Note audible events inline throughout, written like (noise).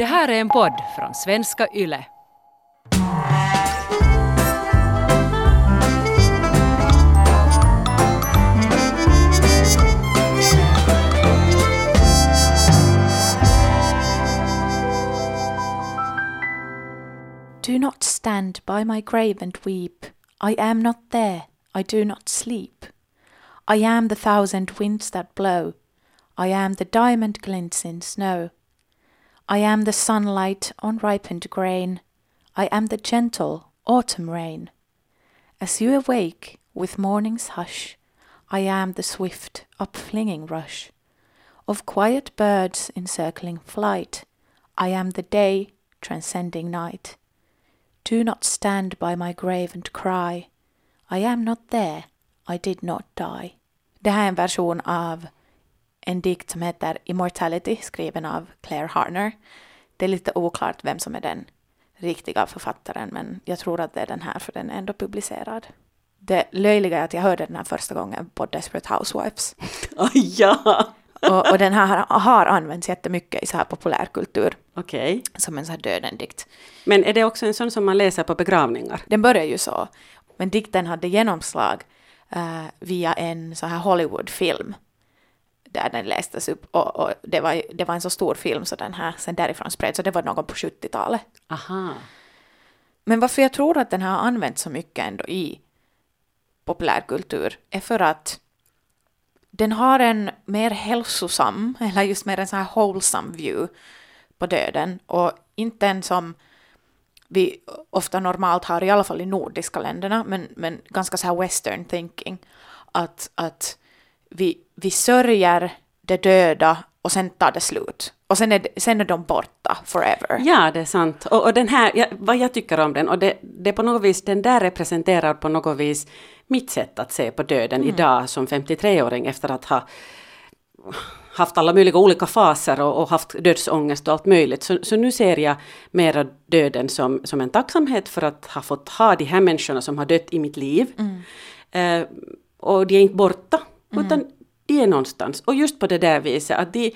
Det här är en podd från svenska YLE. Do not stand by my grave and weep. I am not there. I do not sleep. I am the thousand winds that blow. I am the diamond glints in snow. I am the sunlight on ripened grain. I am the gentle autumn rain. As you awake with morning's hush, I am the swift upflinging rush of quiet birds in circling flight. I am the day transcending night. Do not stand by my grave and cry. I am not there. I did not die. Det här är en version av en dikt som heter Immortality skriven av Claire Harner. Det är lite oklart vem som är den riktiga författaren men jag tror att det är den här för den är ändå publicerad. Det löjliga är att jag hörde den här första gången på Desperate Housewives. (laughs) ja! Och, och den här har använts jättemycket i så här populärkultur Okej. som en så här döden-dikt. Men är det också en sån som man läser på begravningar? Den börjar ju så, men dikten hade genomslag eh, via en så här Hollywoodfilm där den lästes upp och, och det, var, det var en så stor film så den här sen därifrån spreds så det var någon på 70-talet. Aha. Men varför jag tror att den har använts så mycket ändå i populärkultur är för att den har en mer hälsosam, (laughs) eller just mer en så här wholesome view på döden och inte en som vi ofta normalt har, i alla fall i nordiska länderna, men, men ganska så här western thinking, att, att vi, vi sörjer det döda och sen tar det slut. Och sen är, sen är de borta forever. Ja, det är sant. Och, och den här, ja, vad jag tycker om den, och det, det är på något vis, den där representerar på något vis mitt sätt att se på döden idag som 53-åring efter att ha haft alla möjliga olika faser och, och haft dödsångest och allt möjligt. Så, så nu ser jag mera döden som, som en tacksamhet för att ha fått ha de här människorna som har dött i mitt liv. Eh, och de är inte borta, utan de är någonstans. Och just på det där viset att de,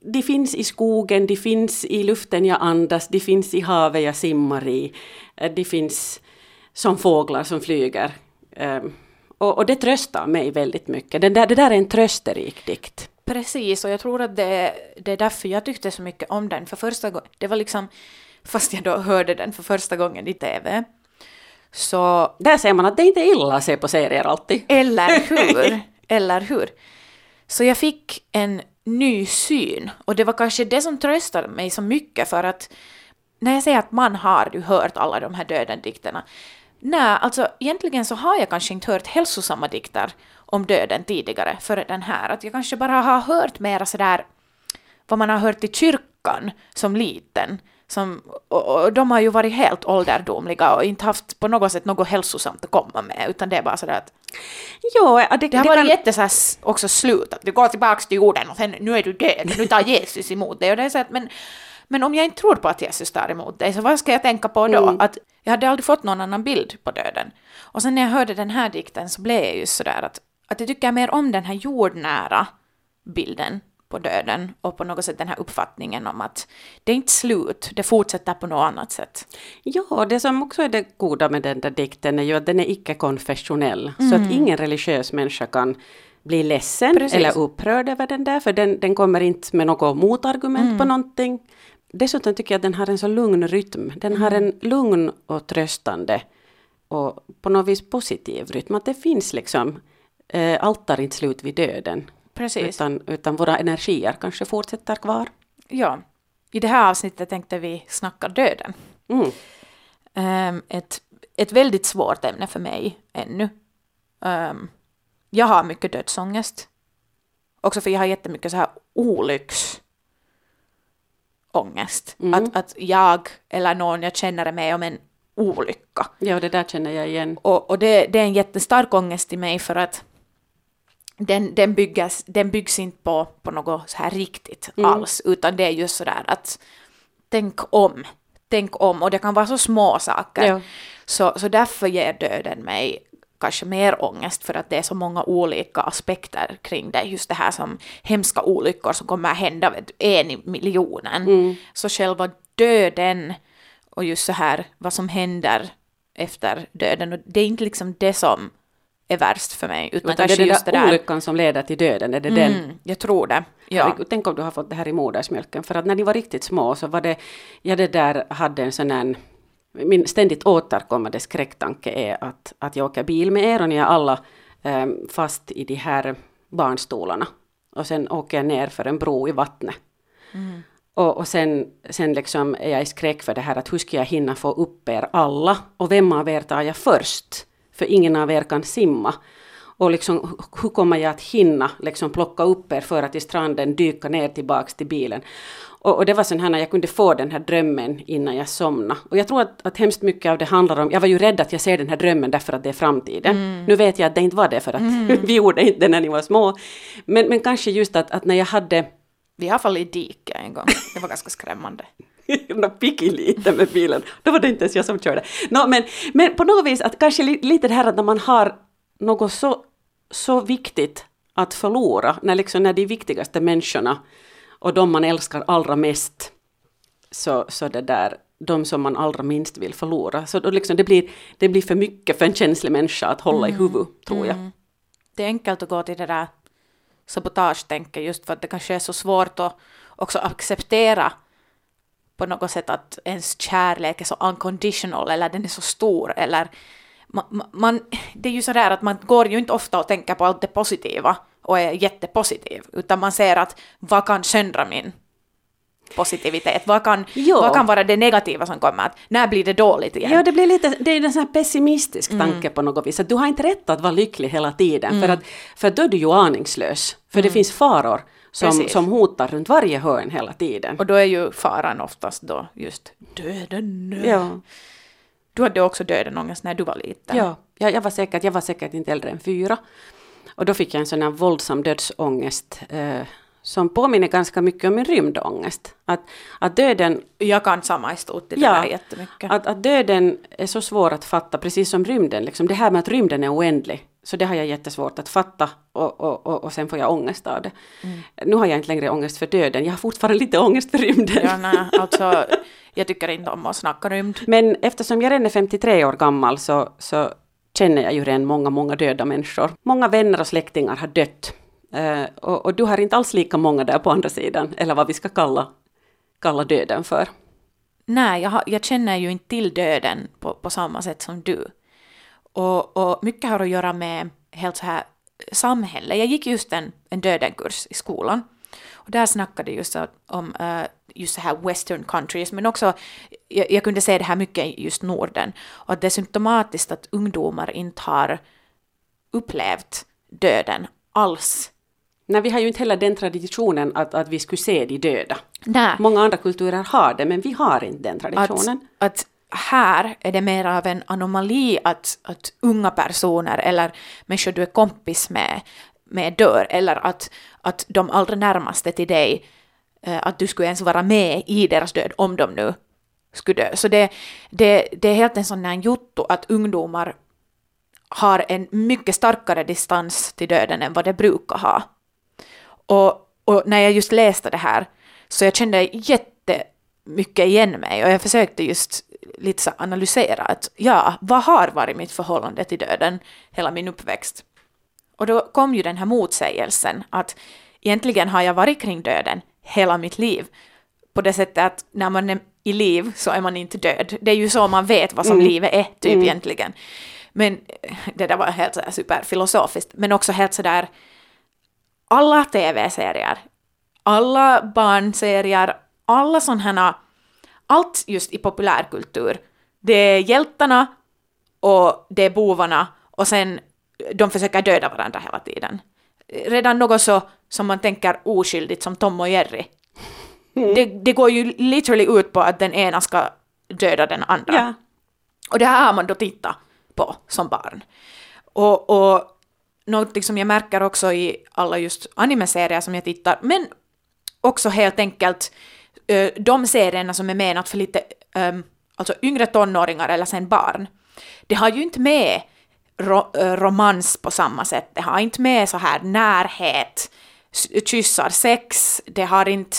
de finns i skogen, de finns i luften jag andas, de finns i havet jag simmar i, eh, de finns som fåglar som flyger. Ehm, Och, och det tröstar mig väldigt mycket. Den där, det där är en trösterik dikt. Precis, och jag tror att det, det är därför jag tyckte så mycket om den. För första gången, det var liksom, fast jag då hörde den för första gången i TV, så Där ser man att det inte är illa att se på serier alltid. Eller (laughs) hur? Eller hur? Så jag fick en ny syn och det var kanske det som tröstade mig så mycket för att när jag säger att man har ju hört alla de här döden-dikterna. Nej, alltså egentligen så har jag kanske inte hört hälsosamma dikter om döden tidigare före den här. Att jag kanske bara har hört mera sådär vad man har hört i kyrkan som liten. Som, och, och de har ju varit helt ålderdomliga och inte haft på något sätt något hälsosamt att komma med utan det är bara sådär att Jo, ja, det, det har det varit kan- jätte så här s- också slut, att du går tillbaka till jorden och sen nu är du död, nu tar Jesus emot dig. Och det är så att, men, men om jag inte tror på att Jesus tar emot dig, så vad ska jag tänka på då? Mm. Att jag hade aldrig fått någon annan bild på döden. Och sen när jag hörde den här dikten så blev jag ju sådär att, att jag tycker mer om den här jordnära bilden på döden och på något sätt den här uppfattningen om att det är inte slut, det fortsätter på något annat sätt. Ja, det som också är det goda med den där dikten är ju att den är icke-konfessionell. Så att ingen religiös människa kan bli ledsen Precis. eller upprörd över den där, för den, den kommer inte med något motargument på någonting. Dessutom tycker jag att den har en så lugn rytm. Den har en lugn och tröstande och på något vis positiv rytm. Att det finns liksom, eh, allt tar inte slut vid döden. Precis. Utan, utan våra energier kanske fortsätter kvar. Ja. I det här avsnittet tänkte vi snacka döden. Mm. Ehm, ett, ett väldigt svårt ämne för mig ännu. Ehm, jag har mycket dödsångest. Också för jag har jättemycket så här olycksångest. Att, att jag eller någon jag känner är med om en olycka. Ja, det där känner jag igen. Och, och det, det är en jättestark ångest i mig för att den, den, byggas, den byggs inte på, på något så här riktigt alls, utan det är just sådär att tänk om, tänk om, och det kan vara så små saker. Ja. Så, så därför ger döden mig kanske mer ångest för att det är så många olika aspekter kring det. Just det här som hemska olyckor som kommer att hända vet en i miljonen. Mm. Så själva döden och just så här vad som händer efter döden. Och det är inte liksom det som är värst för mig. Utan, Utan det är kanske den just det där olyckan som leder till döden, är det den? Mm, jag tror det. Ja. Tänk om du har fått det här i modersmjölken. För att när ni var riktigt små så var det, jag det där hade en sån här, min ständigt återkommande skräcktanke är att, att jag åker bil med er och ni är alla em, fast i de här barnstolarna. Och sen åker jag ner för en bro i vattnet. Och, och sen, sen liksom är jag i skräck för det här att hur ska jag hinna få upp er alla? Och vem av er tar jag först? För ingen av er kan simma. Och liksom, hu- hur kommer jag att hinna liksom plocka upp er, föra till stranden, dyka ner tillbaks till bilen? Och, och det var sån här när jag kunde få den här drömmen innan jag somnade. Och jag tror att, att hemskt mycket av det handlar om, jag var ju rädd att jag ser den här drömmen därför att det är framtiden. Nu vet jag att det inte var det för att (laughs) vi gjorde inte det när ni var små. Men, men kanske just att, att när jag hade Vi har fallit i diket en gång. Det var ganska skrämmande. Nå, picky lite med bilen. Då var det inte ens jag som körde. Nå, men, men på något vis att kanske li, lite det här att när man har något så, så viktigt att förlora, när, liksom, när de viktigaste människorna och de man älskar allra mest, så, så det där, de som man allra minst vill förlora. Så då liksom det, blir, det blir för mycket för en känslig människa att hålla i huvudet, tror jag. Det är enkelt att gå till det där sabotagetänket just för att det kanske är så svårt att också acceptera på något sätt att ens kärlek är så unconditional eller den är så stor eller man, man, det är ju sådär att man går ju inte ofta och tänker på allt det positiva och är jättepositiv utan man ser att vad kan söndra min positivitet, vad kan, Jo. vad kan vara det negativa som kommer, att när blir det dåligt igen? Ja, det blir lite, det är en sån här pessimistisk tanke på något vis. Att du har inte rätt att vara lycklig hela tiden. För, att, för då är du ju aningslös. För det finns faror som, Precis. som hotar runt varje hörn hela tiden. Och då är ju faran oftast då just döden. Ja, Du hade också dödenångest när du var liten. ja. Jag, jag, var säkert, jag var säkert inte äldre än fyra. Och då fick jag en sån här våldsam dödsångest. Eh, som påminner ganska mycket om min rymdångest. Att, att döden Jag kan samma i stort i det Ja, där jättemycket. Att, att döden är så svår att fatta, precis som rymden. Liksom. Det här med att rymden är oändlig, så det har jag jättesvårt att fatta och, och, och, och sen får jag ångest av det. Mm. Nu har jag inte längre ångest för döden, jag har fortfarande lite ångest för rymden. ja, nej, alltså, jag tycker inte om att snacka rymd. Men eftersom jag redan är 53 år gammal så, så känner jag ju redan många, många döda människor. Många vänner och släktingar har dött. Eh, och, och du har inte alls lika många där på andra sidan, eller vad vi ska kalla, kalla döden för. Nej, jag, har, jag känner ju inte till döden på, på samma sätt som du. Och, och mycket har att göra med helt så här samhälle. Jag gick just en, en dödenkurs i skolan. Och där snackade just om eh, just så här western countries, men också jag, jag kunde se det här mycket i just Norden. Och att det är symptomatiskt att ungdomar inte har upplevt döden alls. Nej, vi har ju inte heller den traditionen att, att vi skulle se de döda. Nej. Många andra kulturer har det, men vi har inte den att, traditionen. att här är det mer av en anomali att, att unga personer eller människor du är kompis med, med dör eller att, att de allra närmaste till dig, eh, att du skulle ens vara med i deras död om de nu skulle dö. Så det, det, det är helt en sån här jotto att ungdomar har en mycket starkare distans till döden än vad de brukar ha. Och, och när jag just läste det här så jag kände jättemycket igen mig och jag försökte just lite så analysera att ja, vad har varit mitt förhållande till döden hela min uppväxt? Och då kom ju den här motsägelsen att egentligen har jag varit kring döden hela mitt liv. På det sättet att när man är i liv så är man inte död. Det är ju så man vet vad som livet är, typ egentligen. Men eh, det där var helt superfilosofiskt, men också helt så där alla tv-serier, alla barnserier, alla sådana här, allt just i populärkultur. Det är hjältarna och det är bovarna och sen de försöker döda varandra hela tiden. Redan något så som man tänker oskyldigt som Tom och Jerry. Det, det går ju literally ut på att den ena ska döda den andra. Ja. Och det här har man då tittat på som barn. Och, och något som jag märker också i alla just animeserier som jag tittar, men också helt enkelt de serierna som är menat för lite um, alltså yngre tonåringar eller sen barn. Det har ju inte med ro, romans på samma sätt. Det har inte med så här närhet, kyssar, sex, det har inte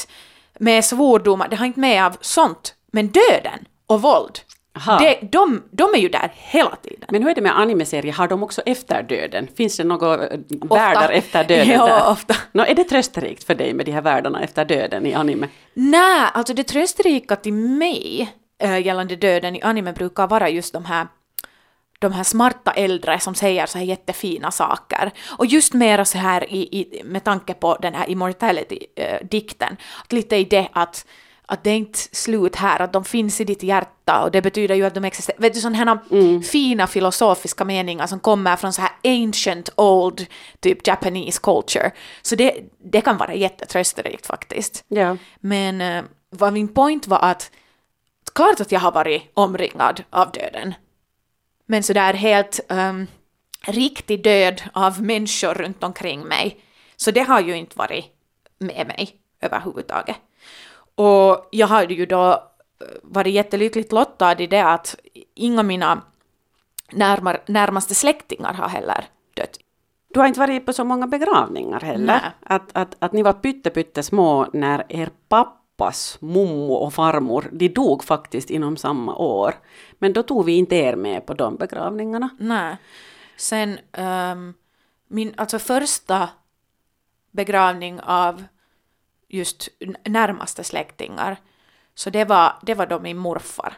med svordomar, det har inte med av sånt. Men döden och våld, Aha. de, de är ju där hela tiden. Men hur är det med animeserier, har de också efter döden? Finns det några eh, världar efter döden Ja, där? ofta. Nå, är det trösterikt för dig med de här världarna efter döden i anime? Nej, alltså det trösterika till mig äh, gällande döden i anime brukar vara just de här de här smarta äldre som säger så här jättefina saker. Och just mera så här i, i, med tanke på den här immortality-dikten, att lite i det att, att det är inte slut här, att de finns i ditt hjärta och det betyder ju att de existerar. Vet du, sådana här fina filosofiska meningar som kommer från så här ancient old typ Japanese culture. Så det, det kan vara jättetrösterikt faktiskt. Ja. Men eh, vad min point var att klart att jag har varit omringad av döden. Men så där helt um, riktig död av människor runt omkring mig. Så det har ju inte varit med mig överhuvudtaget. Och jag har ju då eh, varit jättelyckligt lottad i det att inga mina närmar, närmaste släktingar har heller dött. Du har inte varit på så många begravningar heller. Nej. Att, att, att ni var pytte, pytte små när er pappas mommo och farmor, de dog faktiskt inom samma år. Men då tog vi inte er med på de begravningarna. Nej. Sen ehm, min alltså första begravning av just närmaste släktingar, så det var, det var då min morfar.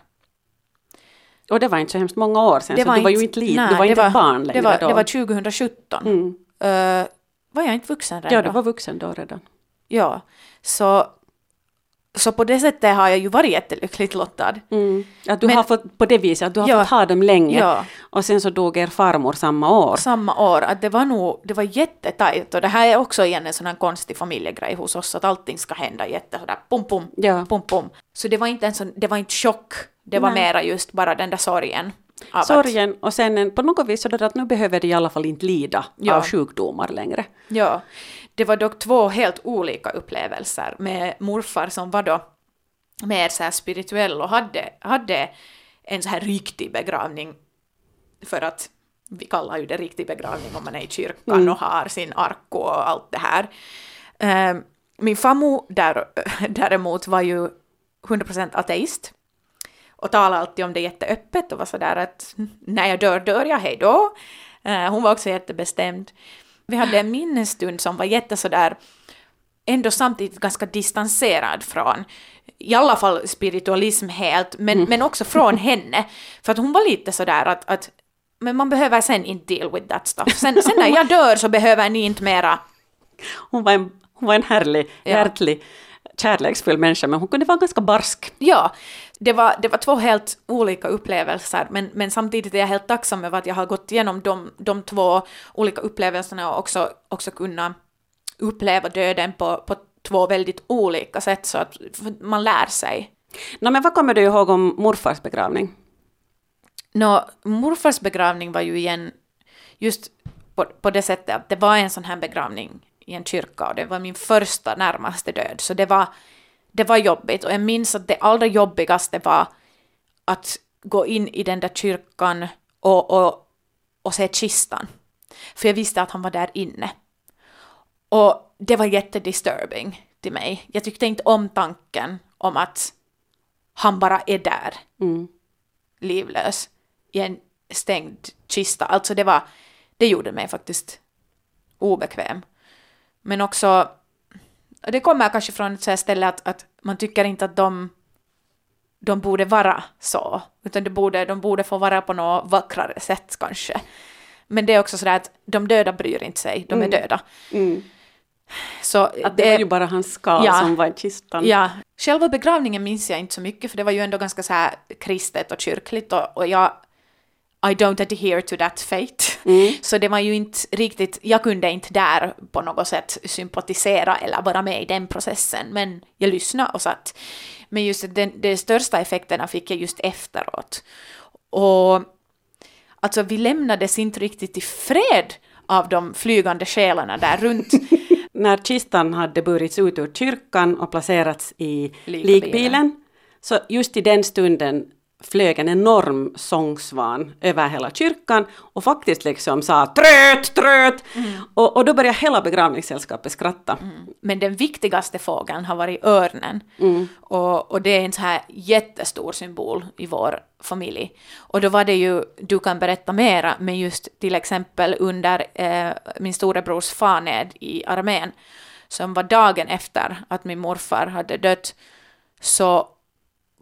Och det var inte så hemskt många år sedan, så du var ju inte liten, du var det inte ett barn längre det var, då. Det var 2017. Mm. Eh, var jag inte vuxen redan Ja, du var vuxen då redan. Ja, så, så på det sättet har jag ju varit jättelyckligt lottad. Mm. Att du Men- har fått, på det viset, att du har Ja. fått ha dem länge. Ja. Och sen så dog er farmor samma år. samma år att det var nog, det var jättetajt och det här är också igen en sån här konstig familjegrej hos oss att allting ska hända jätte sådär pum pum, Ja. pum pum. Så det var inte en sån, det var inte chock, det var Nej. mera just bara den där sorgen. Av Sorgen och sen en, på något vis så där att nu behöver de i alla fall inte lida Ja. av sjukdomar längre. Ja, det var dock två helt olika upplevelser med morfar som var då mer så här spirituell och hade, hade en så här riktig begravning för att vi kallar ju det riktig begravning om man är i kyrkan och har sin arko och allt det här. Eh, min farmor där, (laughs) däremot var ju 100% ateist och talade alltid om det jätteöppet och var sådär att när jag dör, dör jag, hej då. Eh, hon var också jättebestämd. Vi hade en minnesstund som var jätte sådär, ändå samtidigt ganska distanserad från, i alla fall spiritualism helt, men, men också från henne. För att hon var lite sådär att, att men man behöver sen inte deal with that stuff. Sen, sen när jag dör så behöver ni inte mera Hon var en, hon var en härlig, Ja. hjärtlig, kärleksfull människa men hon kunde vara ganska barsk. Ja, det var, det var två helt olika upplevelser, men, men samtidigt är jag helt tacksam över att jag har gått igenom de, de två olika upplevelserna och också, också kunnat uppleva döden på, på två väldigt olika sätt, så att man lär sig. Nå, men vad kommer du ihåg om morfars begravning? Nå, morfars begravning var ju igen just på, på det sättet att det var en sån här begravning i en kyrka och det var min första närmaste död, så det var, det var jobbigt och jag minns att det allra jobbigaste var att gå in i den där kyrkan och, och, och se kistan. För jag visste att han var där inne. Och det var jättedisturbing till mig. Jag tyckte inte om tanken om att han bara är där, Mm. livlös, i en stängd kista. Alltså det var, det gjorde mig faktiskt obekväm. Men också, det kommer kanske från ett ställe att, att man tycker inte att de, de borde vara så, utan det borde, de borde få vara på något vackrare sätt kanske. Men det är också sådär att de döda bryr inte sig, de är döda. Mm. Så Att det var ju bara hans skal Ja. som var i kistan. Ja, själva begravningen minns jag inte så mycket för det var ju ändå ganska så kristet och kyrkligt och, och jag I don't adhere to that fate. (laughs) Så det var ju inte riktigt, jag kunde inte där på något sätt sympatisera eller vara med i den processen, men jag lyssnade och satt. Men just den, de största effekterna fick jag just efteråt. Och alltså vi lämnades inte riktigt i fred av de flygande själarna där runt. (laughs) När kistan hade burits ut ur kyrkan och placerats i Likbilen. likbilen, så just i den stunden flög en enorm sångsvan över hela kyrkan och faktiskt liksom sa tröt, tröt! Mm. Och, och då började hela begravningssällskapet skratta. Mm. Men den viktigaste fågeln har varit örnen. Mm. Och, och det är en så här jättestor symbol i vår familj. Och då var det ju, du kan berätta mera, men just till exempel under eh, min storebrors faned i armén, som var dagen efter att min morfar hade dött, så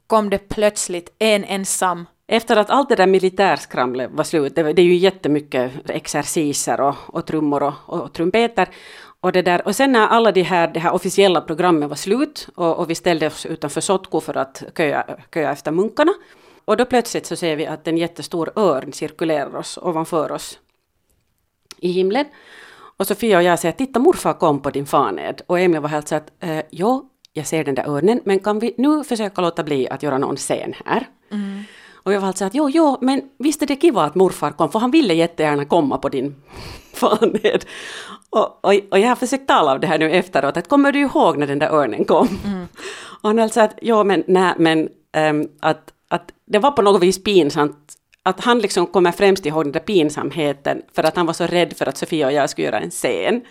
kom det plötsligt en ensam efter att allt det där militärskramlet var slut, det, det är ju jättemycket exerciser och, och trummor och, och, trumpeter. Och, det där, och sen när alla de här, det här officiella programmen var slut och, och vi ställde oss utanför Sotko för att köa, köa efter munkarna. Och då plötsligt så ser vi att en jättestor örn cirkulerar oss ovanför oss i himlen. Och Sofia och jag säger titta morfar kom på din faned. Och Emil var helt så att eh, jag ser den där örnen, men kan vi nu försöka låta bli att göra någon scen här? Mm. Och jag var alltså att jo, jo, men visst är det kiva att morfar kom, för han ville jättegärna komma på din (laughs) faned. Och, och, och, jag har försökt tala om det här nu efteråt, att kommer du ihåg när den där örnen kom? Mm. Och han alltså att, jo men nej, men um, att, att det var på något vis pinsamt att han liksom kommer främst ihåg den där pinsamheten för att han var så rädd för att Sofia och jag skulle göra en scen.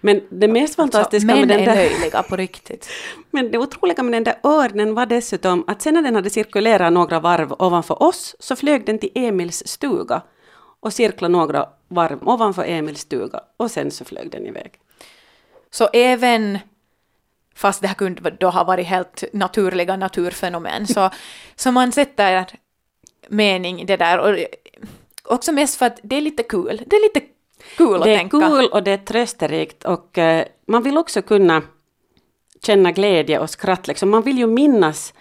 Men det mest alltså, fantastiska med den där... är löjliga på riktigt. (laughs) Men det otroliga med den där örnen var dessutom att sen när den hade cirkulerat några varv ovanför oss så flög den till Emils stuga och cirklade några varv ovanför Emils stuga och sen så flög den iväg. Så även fast det här kunde då ha varit helt naturliga naturfenomen, så, (laughs) så man sätter mening det där. Och också mest för att det är lite kul. Cool. Det är lite kul cool att tänka. Det är kul cool och det är trösterikt och uh, man vill också kunna känna glädje och skratt. Liksom. Man vill ju minnas,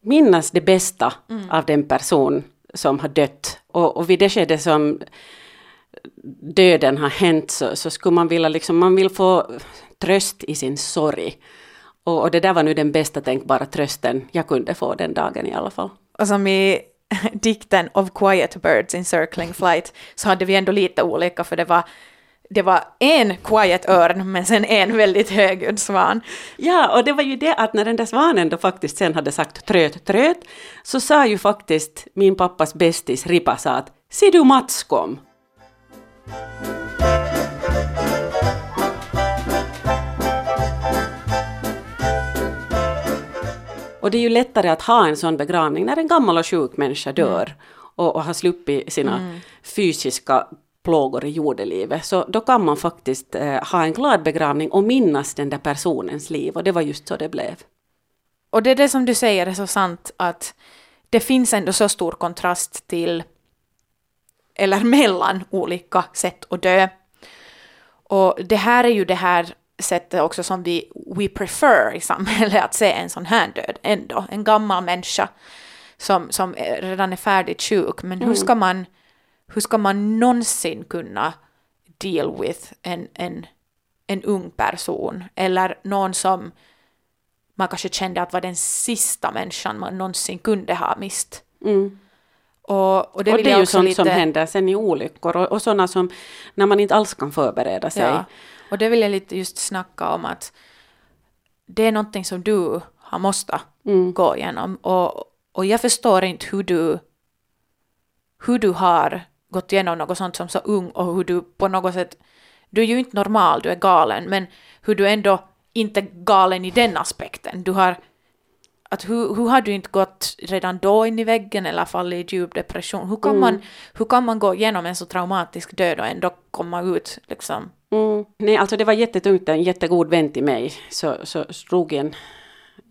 minnas det bästa mm. av den person som har dött. Och, och vid det skede som döden har hänt så, så skulle man vilja liksom, man vill få tröst i sin sorg. Och, och det där var nu den bästa tänkbara trösten jag kunde få den dagen i alla fall. Och som i (laughs) dikten of quiet birds in circling flight så hade vi ändå lite olika för det var det var en quiet örn men sen en väldigt högljudd svan. Ja, och det var ju det att när den där svanen då faktiskt sen hade sagt tröt, tröt, så sa ju faktiskt min pappas bästis Ripa sa att ”Se du Mats kom”. Och det är ju lättare att ha en sån begravning när en gammal och sjuk människa dör mm. och, och har sluppit sina mm. fysiska plågor i jordelivet. Så då kan man faktiskt eh, ha en glad begravning och minnas den där personens liv. Och det var just så det blev. Och det är det som du säger är så sant att det finns ändå så stor kontrast till eller (laughs) mellan olika sätt att dö. Och det här är ju det här sättet också som vi we prefer i samhället att se en sån här död ändå. En gammal människa som, som redan är färdigt sjuk. Men mm. hur, ska man, hur ska man någonsin kunna deal with en, en, en ung person eller någon som man kanske kände att var den sista människan man någonsin kunde ha mist. Mm. Och, och, det, och det är ju sånt lite... som händer sen i olyckor och, och sådana som när man inte alls kan förbereda sig. Ja. Och det vill jag lite just snacka om att det är någonting som du har måste mm. gå igenom. Och, och jag förstår inte hur du, hur du har gått igenom något sånt som så ung och hur du på något sätt, du är ju inte normal, du är galen, men hur du ändå inte galen i den aspekten. Du har, att hur, hur har du inte gått redan då in i väggen eller fallit i djup depression? Hur kan, mm. man, hur kan man gå igenom en så traumatisk död och ändå komma ut liksom Mm. Nej, alltså det var jättetungt. En jättegod vän till mig så, så drog en,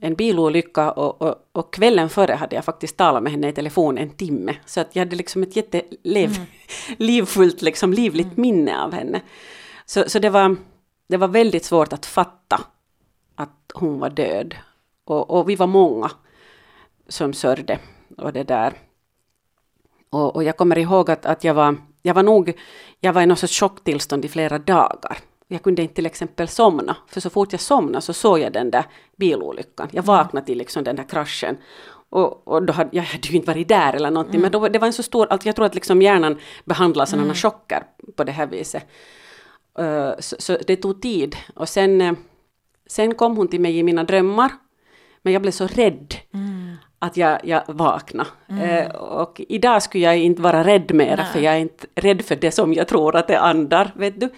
en bilolycka och, och, och, kvällen före hade jag faktiskt talat med henne i telefon en timme. Så att jag hade liksom ett jättelivfullt, mm. (laughs) livfullt, liksom livligt mm. minne av henne. Så, så det, var, det var väldigt svårt att fatta att hon var död. Och, och vi var många som sörjde. Och det där. Och, och jag kommer ihåg att, att jag var jag var nog, jag var i något sorts chocktillstånd i flera dagar. Jag kunde inte till exempel somna, för så fort jag somnade så såg jag den där bilolyckan. Jag vaknade till liksom den där kraschen. Och, och då hade, jag hade ju inte varit där eller någonting, mm. men då, det var en så stor, alltså jag tror att liksom hjärnan behandlar sådana mm. chocker på det här viset. Uh, så, så, det tog tid. Och sen, uh, sen kom hon till mig i mina drömmar, men jag blev så rädd. Mm. att jag, jag vaknade. Eh, och idag skulle jag inte vara rädd Nej. för jag är inte rädd för det som jag tror att det andar, vet du.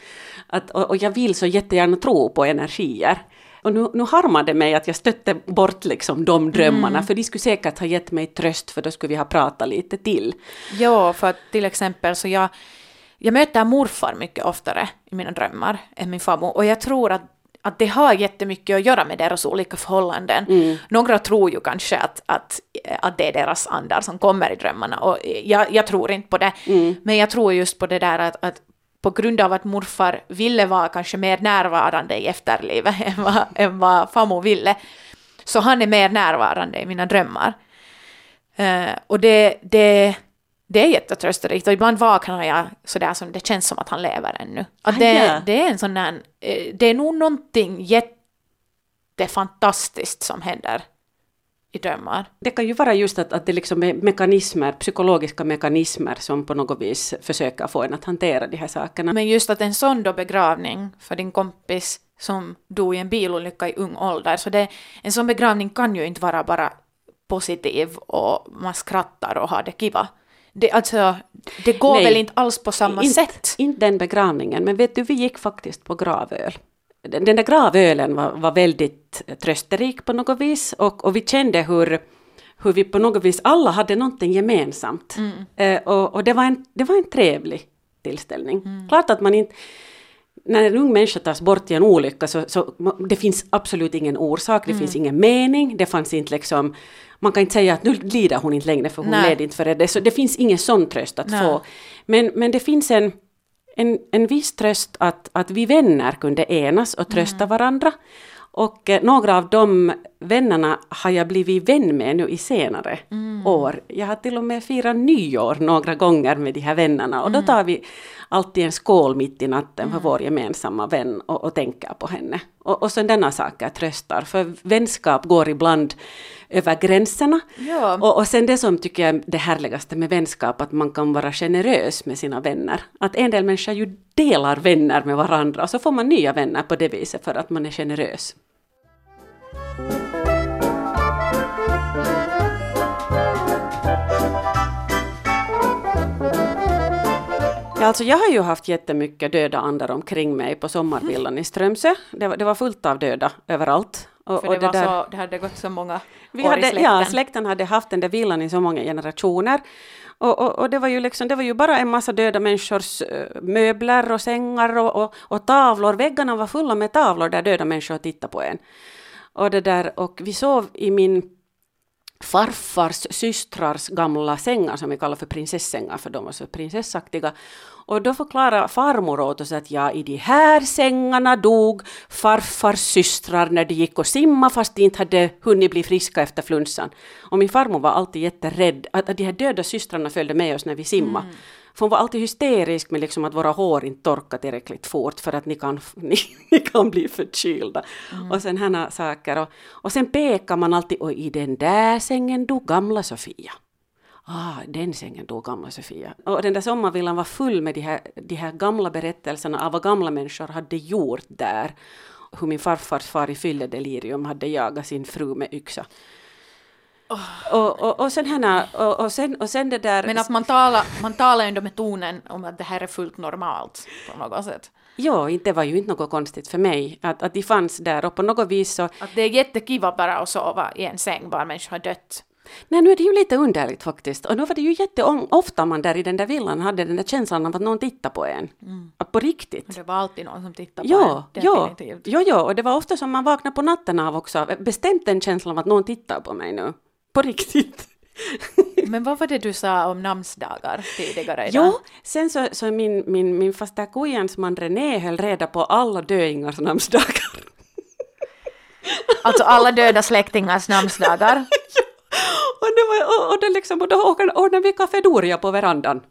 Att, och, och jag vill så jättegärna tro på energier. Och nu, nu harmar det mig att jag stötte bort liksom de drömmarna, för de skulle säkert ha gett mig tröst, för då skulle vi ha pratat lite till. Ja, för att till exempel så jag, jag möter morfar mycket oftare i mina drömmar än min farmor och jag tror att att det har jättemycket att göra med deras olika förhållanden. Några tror ju kanske att, att, att det är deras andar som kommer i drömmarna och jag, jag tror inte på det. Men jag tror just på det där att, att på grund av att morfar ville vara kanske mer närvarande i efterlivet (laughs) än vad, än vad farmor ville, så han är mer närvarande i mina drömmar. Eh, och det, det, det är jättetrösterikt och ibland vaknar jag sådär som det känns som att han lever ännu. Att Ah, det, det är en sån där, eh, det är nog någonting jättefantastiskt som händer i drömmar. Det kan ju vara just att, att det liksom är mekanismer, psykologiska mekanismer som på något vis försöker få en att hantera de här sakerna. Men just att en sån då begravning för din kompis som dog i en bilolycka i ung ålder, så det, en sån begravning kan ju inte vara bara positiv och man skrattar och har det kiva. Det, alltså, det går Nej, väl inte alls på samma inte, sätt? Inte den begravningen, men vet du, vi gick faktiskt på gravöl. Den, den där gravölen var, var väldigt trösterik på något vis och, och vi kände hur, hur vi på något vis alla hade någonting gemensamt. Eh, och och det, var en, det var en trevlig tillställning. Klart att man inte när en ung människa tas bort i en olycka så, så det finns absolut ingen orsak, det finns ingen mening, det fanns inte liksom, man kan inte säga att nu lider hon inte längre för hon Nej. led inte för det, så det finns ingen sån tröst att Nej. få. Men, men det finns en, en, en viss tröst att, att vi vänner kunde enas och trösta varandra. Och eh, några av de vännerna har jag blivit vän med nu i senare år. Jag har till och med firat nyår några gånger med de här vännerna och då tar vi alltid en skål mitt i natten för vår gemensamma vän och, och tänker på henne. Och, och sådana saker tröstar, för vänskap går ibland över gränserna. Ja. Och, och sen det som tycker jag är det härligaste med vänskap, att man kan vara generös med sina vänner. Att en del människor ju delar vänner med varandra och så får man nya vänner på det viset för att man är generös. Ja, alltså jag har ju haft jättemycket döda andar omkring mig på sommarvillan i Strömsö. Det var, det var fullt av döda överallt. Och, För och det, var så, det hade gått så många vi år i hade, släkten. ja, släkten hade haft den där villan i så många generationer. Och, och, och det, var ju liksom, det var ju bara en massa döda människors eh, möbler och sängar och, och, och tavlor. Väggarna var fulla med tavlor där döda människor tittade på en. Och, det där, och vi sov i min farfars systrars gamla sängar som vi kallar för prinsessängar för de var så prinsessaktiga. Och då förklarade farmor åt oss att ja, i de här sängarna dog farfars systrar när de gick och simma fast de inte hade hunnit bli friska efter flunsan. Och min farmor var alltid jätterädd att, att de här döda systrarna följde med oss när vi simmade. Mm. För hon var alltid hysterisk med liksom att våra hår inte torkar tillräckligt fort för att ni kan, (laughs) ni, ni kan bli förkylda. Och sen här saker. Och, och sen pekar man alltid, och i den där sängen dog gamla Sofia. Ah, den sängen dog gamla Sofia. Och den där sommarvillan var full med de här, de här gamla berättelserna av vad gamla människor hade gjort där. Hur min farfars far i fylledelirium hade jagat sin fru med yxa. Och, och, och sen här, och, och, sen, och sen det där... Men att man talar, man talar ändå med tonen om att det här är fullt normalt på något sätt. Ja, inte var ju inte något konstigt för mig att, att de fanns där och på något vis så... Att det är jättekiva bara att sova i en säng bara människor har dött. Nej, nu är det ju lite underligt faktiskt. Och nu var det ju jätteofta man där i den där villan hade den där känslan av att någon tittar på en. Att På riktigt. Det var alltid någon som tittade på Ja, en. ja, ja, ja, och det var ofta som man vaknade på natten av också. Bestämt den känslan av att någon tittar på mig nu. På riktigt. (laughs) Men vad var det du sa om namnsdagar tidigare idag? Jo, sen så, så min, min, min faster kujans man René höll reda på alla döingars namnsdagar. (laughs) Alltså alla döda släktingars namnsdagar. (laughs) och, det var, och, och, det liksom, och då ordnade vi kaffedoria på verandan.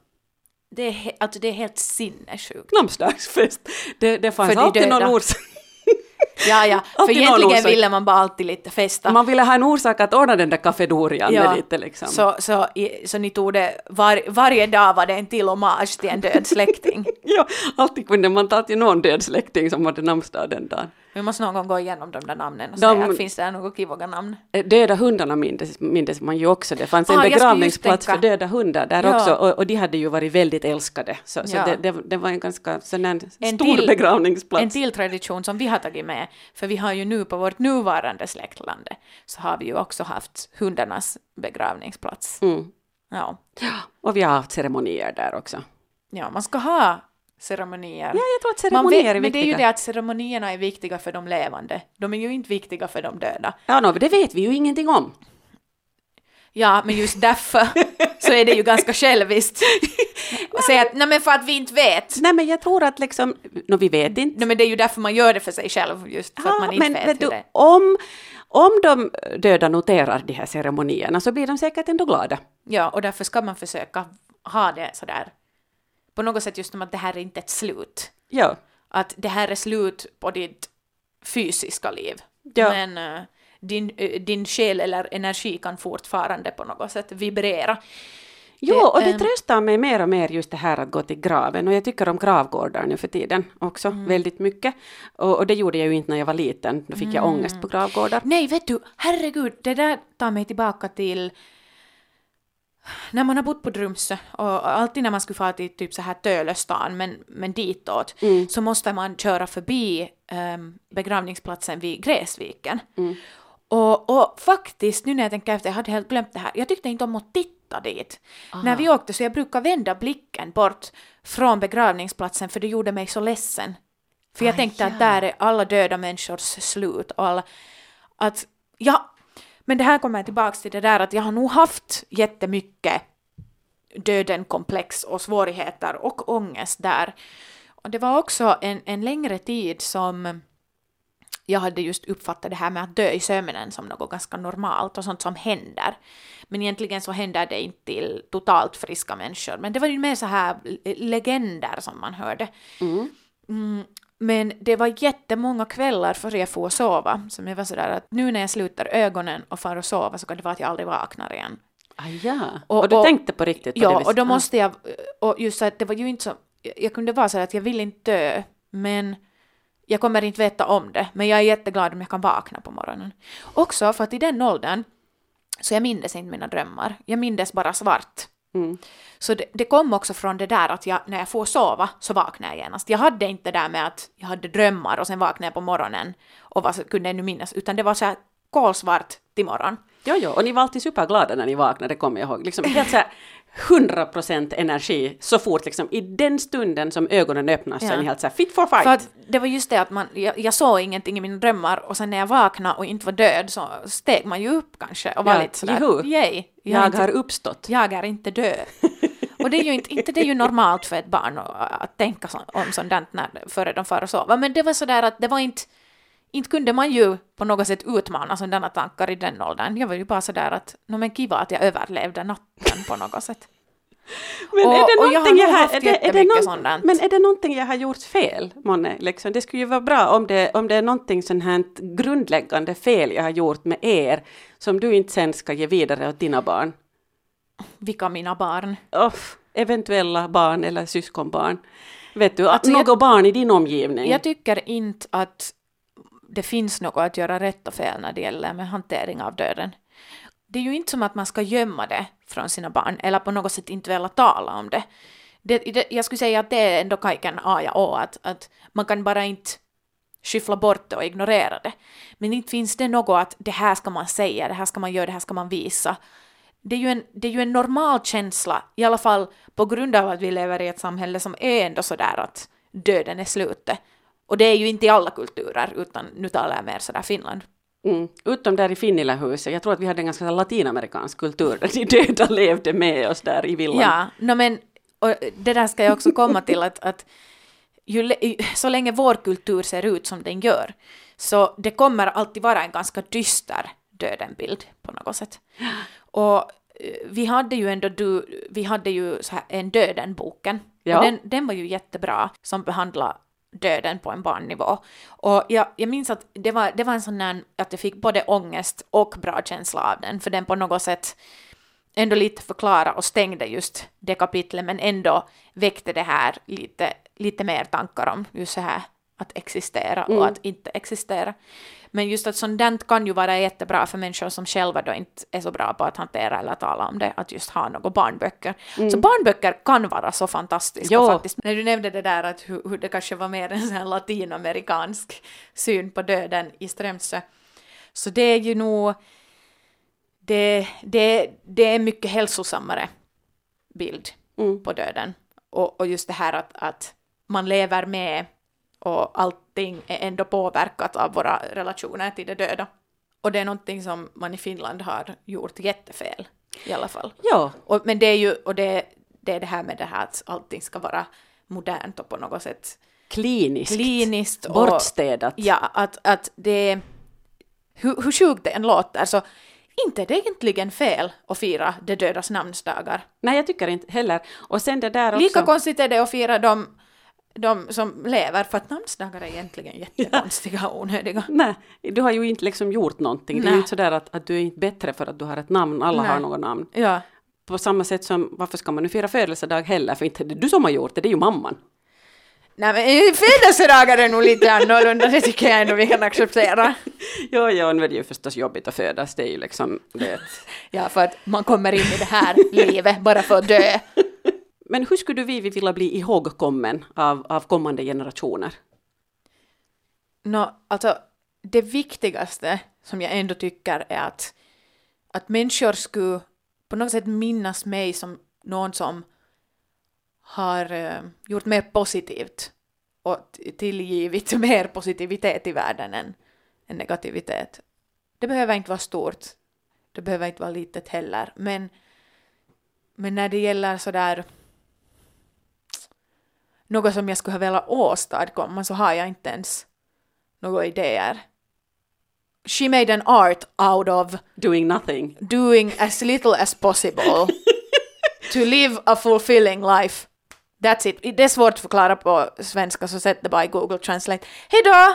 Det är, alltså det är helt sinnessjukt. namnsdagsfest. Det, det fanns För alltid någon orsak. Ja, ja, (laughs) för egentligen ville man bara alltid lite festa. Man ville ha en orsak att ordna den där kaffedorian Ja. lite liksom. Så, så, så ni tog det, var, varje dag var det en till hommage till en död släkting. (laughs) Ja, alltid kunde man ta till någon död släkting som hade namnsdag den dagen. Vi måste någon gång gå igenom de där namnen och De- säga att finns det några kivoga namn? Eh, Döda hundarna mindes, mindes man ju också. Det fanns en Ah, just begravningsplats för döda hundar där Ja. också och, och de hade ju varit väldigt älskade. Så, så Ja. det, det, det var en ganska sån här En stor till- begravningsplats. En till tradition som vi har tagit med, för vi har ju nu på vårt nuvarande släktlande, så har vi ju också haft hundarnas begravningsplats. Mm. Ja, och vi har haft ceremonier där också. ja man ska ha ceremonier. Ja, jag tror att ceremonier vet, är men det är ju viktiga. det att ceremonierna är viktiga för de levande. De är ju inte viktiga för de döda. Ja, no, det vet vi ju ingenting om. Ja, men just därför (laughs) så är det ju ganska själviskt (laughs) att säga att nej men för att vi inte vet. Nej, men jag tror att liksom, no, vi vet inte. Nej men det är ju därför man gör det för sig själv, just för att man inte men vet vet hur du, det om, om de döda noterar de här ceremonierna så blir de säkert ändå glada. Ja, och därför ska man försöka ha det sådär på något sätt just som att det här är inte ett slut. Ja, Att det här är slut på ditt fysiska liv. Ja. Men eh, din, eh, din själ eller energi kan fortfarande på något sätt vibrera. Jo, Det, och det ehm, tröstar mig mer och mer just det här att gå till graven. Och jag tycker om gravgårdar nu för tiden också Mm. väldigt mycket. Och, och det gjorde jag ju inte när jag var liten. Då fick jag Mm. ångest på gravgårdar. Nej, vet du, herregud, det där tar mig tillbaka till när man har bott på Drumsö och alltid när man skulle fara till typ så här Tölöstan men, men ditåt så måste man köra förbi um, begravningsplatsen vid Gräsviken. Och, och faktiskt, nu när jag tänker efter, jag hade helt glömt det här, jag tyckte inte om att titta dit. När vi åkte så jag brukar vända blicken bort från begravningsplatsen för det gjorde mig så ledsen. För jag Ah, tänkte ja. att där är alla döda människors slut och alla, att, ja, men det här kommer tillbaks till det där att jag har nog haft jättemycket döden-komplex och svårigheter och ångest där. Och det var också en, en längre tid som jag hade just uppfattat det här med att dö i sömnen som något ganska normalt och sånt som händer. Men egentligen så händer det inte till totalt friska människor. Men det var ju mer så här le- legender som man hörde. Mm, men det var jättemånga kvällar före jag får sova som jag var sådär att nu när jag slutar ögonen och far och sova så kan det vara att jag aldrig vaknar igen. Ah, ja. Och- Och, du och- tänkte på riktigt på Ja, och då måste jag, och just så att det var ju inte så, jag kunde vara så att jag vill inte dö, men jag kommer inte veta om det, men jag är jätteglad om jag kan vakna på morgonen. Också för att i den åldern, så jag mindes inte mina drömmar, jag mindes bara svart. Mm. Så det, det kom också från det där att jag, när jag får sova så vaknar jag genast. Jag hade inte det där med att jag hade drömmar och sen vaknade jag på morgonen och var, så- kunde ännu minnas, utan det var så här kolsvart till morgon. Jo, jo, och ni var alltid superglada när ni vaknade, kommer jag ihåg. Liksom helt så här 100% energi så fort liksom i den stunden som ögonen öppnas så Ja. är ni helt så här fit for fight. För att det var just det att man, jag, jag såg ingenting i mina drömmar och sen när jag vaknade och inte var död så steg man ju upp kanske och var Ja, lite sådär yay, jag, inte, har uppstått. jag är inte död. och det är ju inte, inte det är ju normalt för ett barn att, att tänka så, om sånt där när, före de far och sova, men det var sådär att det var inte inte kunde man ju på något sätt utmana sådana tankar i den åldern. Jag var ju bara sådär att, no men kiva att jag överlevde natten på något sätt. Men Och- är det och jag har någonting jag haft är det någon, sådant. men är det någonting jag har gjort fel, månne? Liksom, det skulle ju vara bra om det, om det är någonting sånt här grundläggande fel jag har gjort med er som du inte sen ska ge vidare åt dina barn. Vilka mina barn. Uff, eventuella barn eller syskonbarn. Vet du, att Alltså, jag- något barn i din omgivning. Jag tycker inte att det finns något att göra rätt och fel när det gäller med hantering av döden. Det är ju inte som att man ska gömma det från sina barn eller på något sätt inte vilja tala om det. det, det jag skulle säga att det är ändå kajken A ja O, att, att man kan bara inte skyffla bort det och ignorera det. Men inte finns det något att det här ska man säga, det här ska man göra, det här ska man visa. Det är, ju en, det är ju en normal känsla, i alla fall på grund av att vi lever i ett samhälle som är ändå sådär att döden är slutet. Och det är ju inte i alla kulturer, utan nu talar jag mer sådär Finland. Mm. Utom där i Finnilähuset, jag tror att vi hade en ganska latinamerikansk kultur där de (laughs) döda levde med oss där i villan. Ja, no, men och det där ska jag också komma till att, att ju, så länge vår kultur ser ut som den gör så det kommer alltid vara en ganska dyster dödenbild på något sätt. Och eh, vi hade ju ändå du, vi hade ju så här en Döden-boken. Ja. Och den, den var ju jättebra som behandlade döden på en barnnivå. Och jag, jag minns att det var, det var en sån där att jag fick både ångest och bra känsla av den, för den på något sätt ändå lite förklara och stängde just det kapitlet men ändå väckte det här lite, lite mer tankar om just så här att existera Mm. och att inte existera. Men just att sånt kan ju vara jättebra för människor som själva då inte är så bra på att hantera eller tala om det, att just ha några barnböcker. Så barnböcker kan vara så fantastiska Mm. Jo. faktiskt. När du nämnde det där att hur, hur det kanske var mer en sån latinamerikansk syn på döden i Strömsö, så det är ju nog det, det, det är mycket hälsosammare bild Mm. på döden. Och, och just det här att, att man lever med och allting är ändå påverkat av våra relationer till det döda. Och det är någonting som man i Finland har gjort jättefel i alla fall. Ja, Och, men det är ju och det, det är det här med det här att allting ska vara modernt och på något sätt kliniskt. kliniskt. Och, Bortstädat. Ja, att, att det... Hur, hur sjukt det än låter så inte är det egentligen fel att fira de dödas namnsdagar. Nej, jag tycker inte heller. Och sen det där också. Lika konstigt är det att fira de, de som lever, för att namnsdagar är egentligen jättekonstiga och onödiga. (laughs) Nej, du har ju inte liksom gjort någonting. Det är Nej. ju inte sådär att, att du är inte bättre för att du har ett namn. Alla Nej. har något namn. Ja. På samma sätt som, varför ska man nu fira födelsedag heller? För inte är det du som har gjort det, det är ju mamman. Nej men eh, födelsedagar är nog lite annorlunda, det tycker jag ändå vi kan acceptera. (laughs) Jo, ja, nu är det ju förstås jobbigt att födas. Det är ju liksom det. Ja, för att man kommer in i det här livet bara för att dö. Men hur skulle du vilja bli ihågkommen av, av kommande generationer? Nå, alltså det viktigaste som jag ändå tycker är att, att människor skulle på något sätt minnas mig som någon som har eh, gjort mer positivt och tillgivit (laughs) mer positivitet i världen än, än negativitet. Det behöver inte vara stort, det behöver inte vara litet heller, men, men när det gäller sådär något som jag skulle ha velat åstadkomma så har jag inte ens några idéer. She made an art out of Doing nothing. doing as little as possible (laughs) to live a fulfilling life. That's it. Det är svårt att förklara på svenska så sätt det bara i Google Translate. Hejdå!